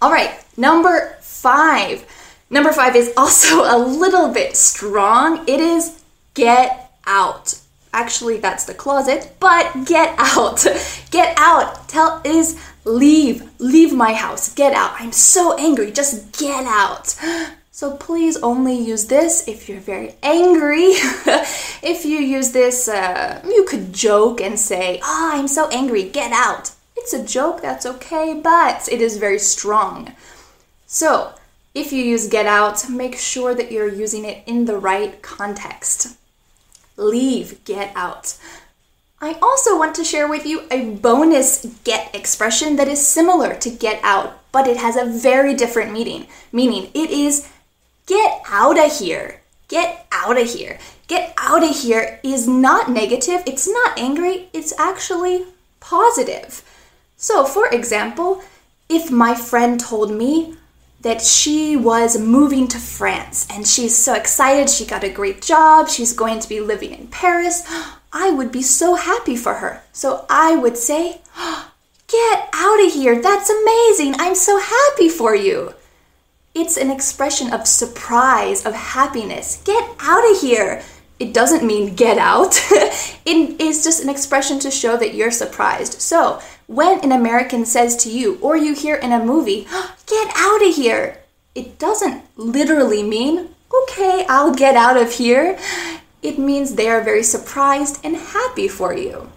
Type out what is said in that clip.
All right, number five. Number five is also a little bit strong. It is get out. Actually, that's the closet, but get out. Get out. Tell is leave. Leave my house. Get out. I'm so angry. Just get out. So please only use this if you're very angry. if you use this, uh, you could joke and say, Ah, oh, I'm so angry, get out. It's a joke, that's okay, but it is very strong. So, if you use get out, make sure that you're using it in the right context. Leave, get out. I also want to share with you a bonus get expression that is similar to get out, but it has a very different meaning. Meaning, it is Get out of here. Get out of here. Get out of here is not negative, it's not angry, it's actually positive. So, for example, if my friend told me that she was moving to France and she's so excited, she got a great job, she's going to be living in Paris, I would be so happy for her. So I would say, Get out of here, that's amazing, I'm so happy for you. It's an expression of surprise, of happiness. Get out of here! It doesn't mean get out. it is just an expression to show that you're surprised. So, when an American says to you, or you hear in a movie, get out of here, it doesn't literally mean, okay, I'll get out of here. It means they are very surprised and happy for you.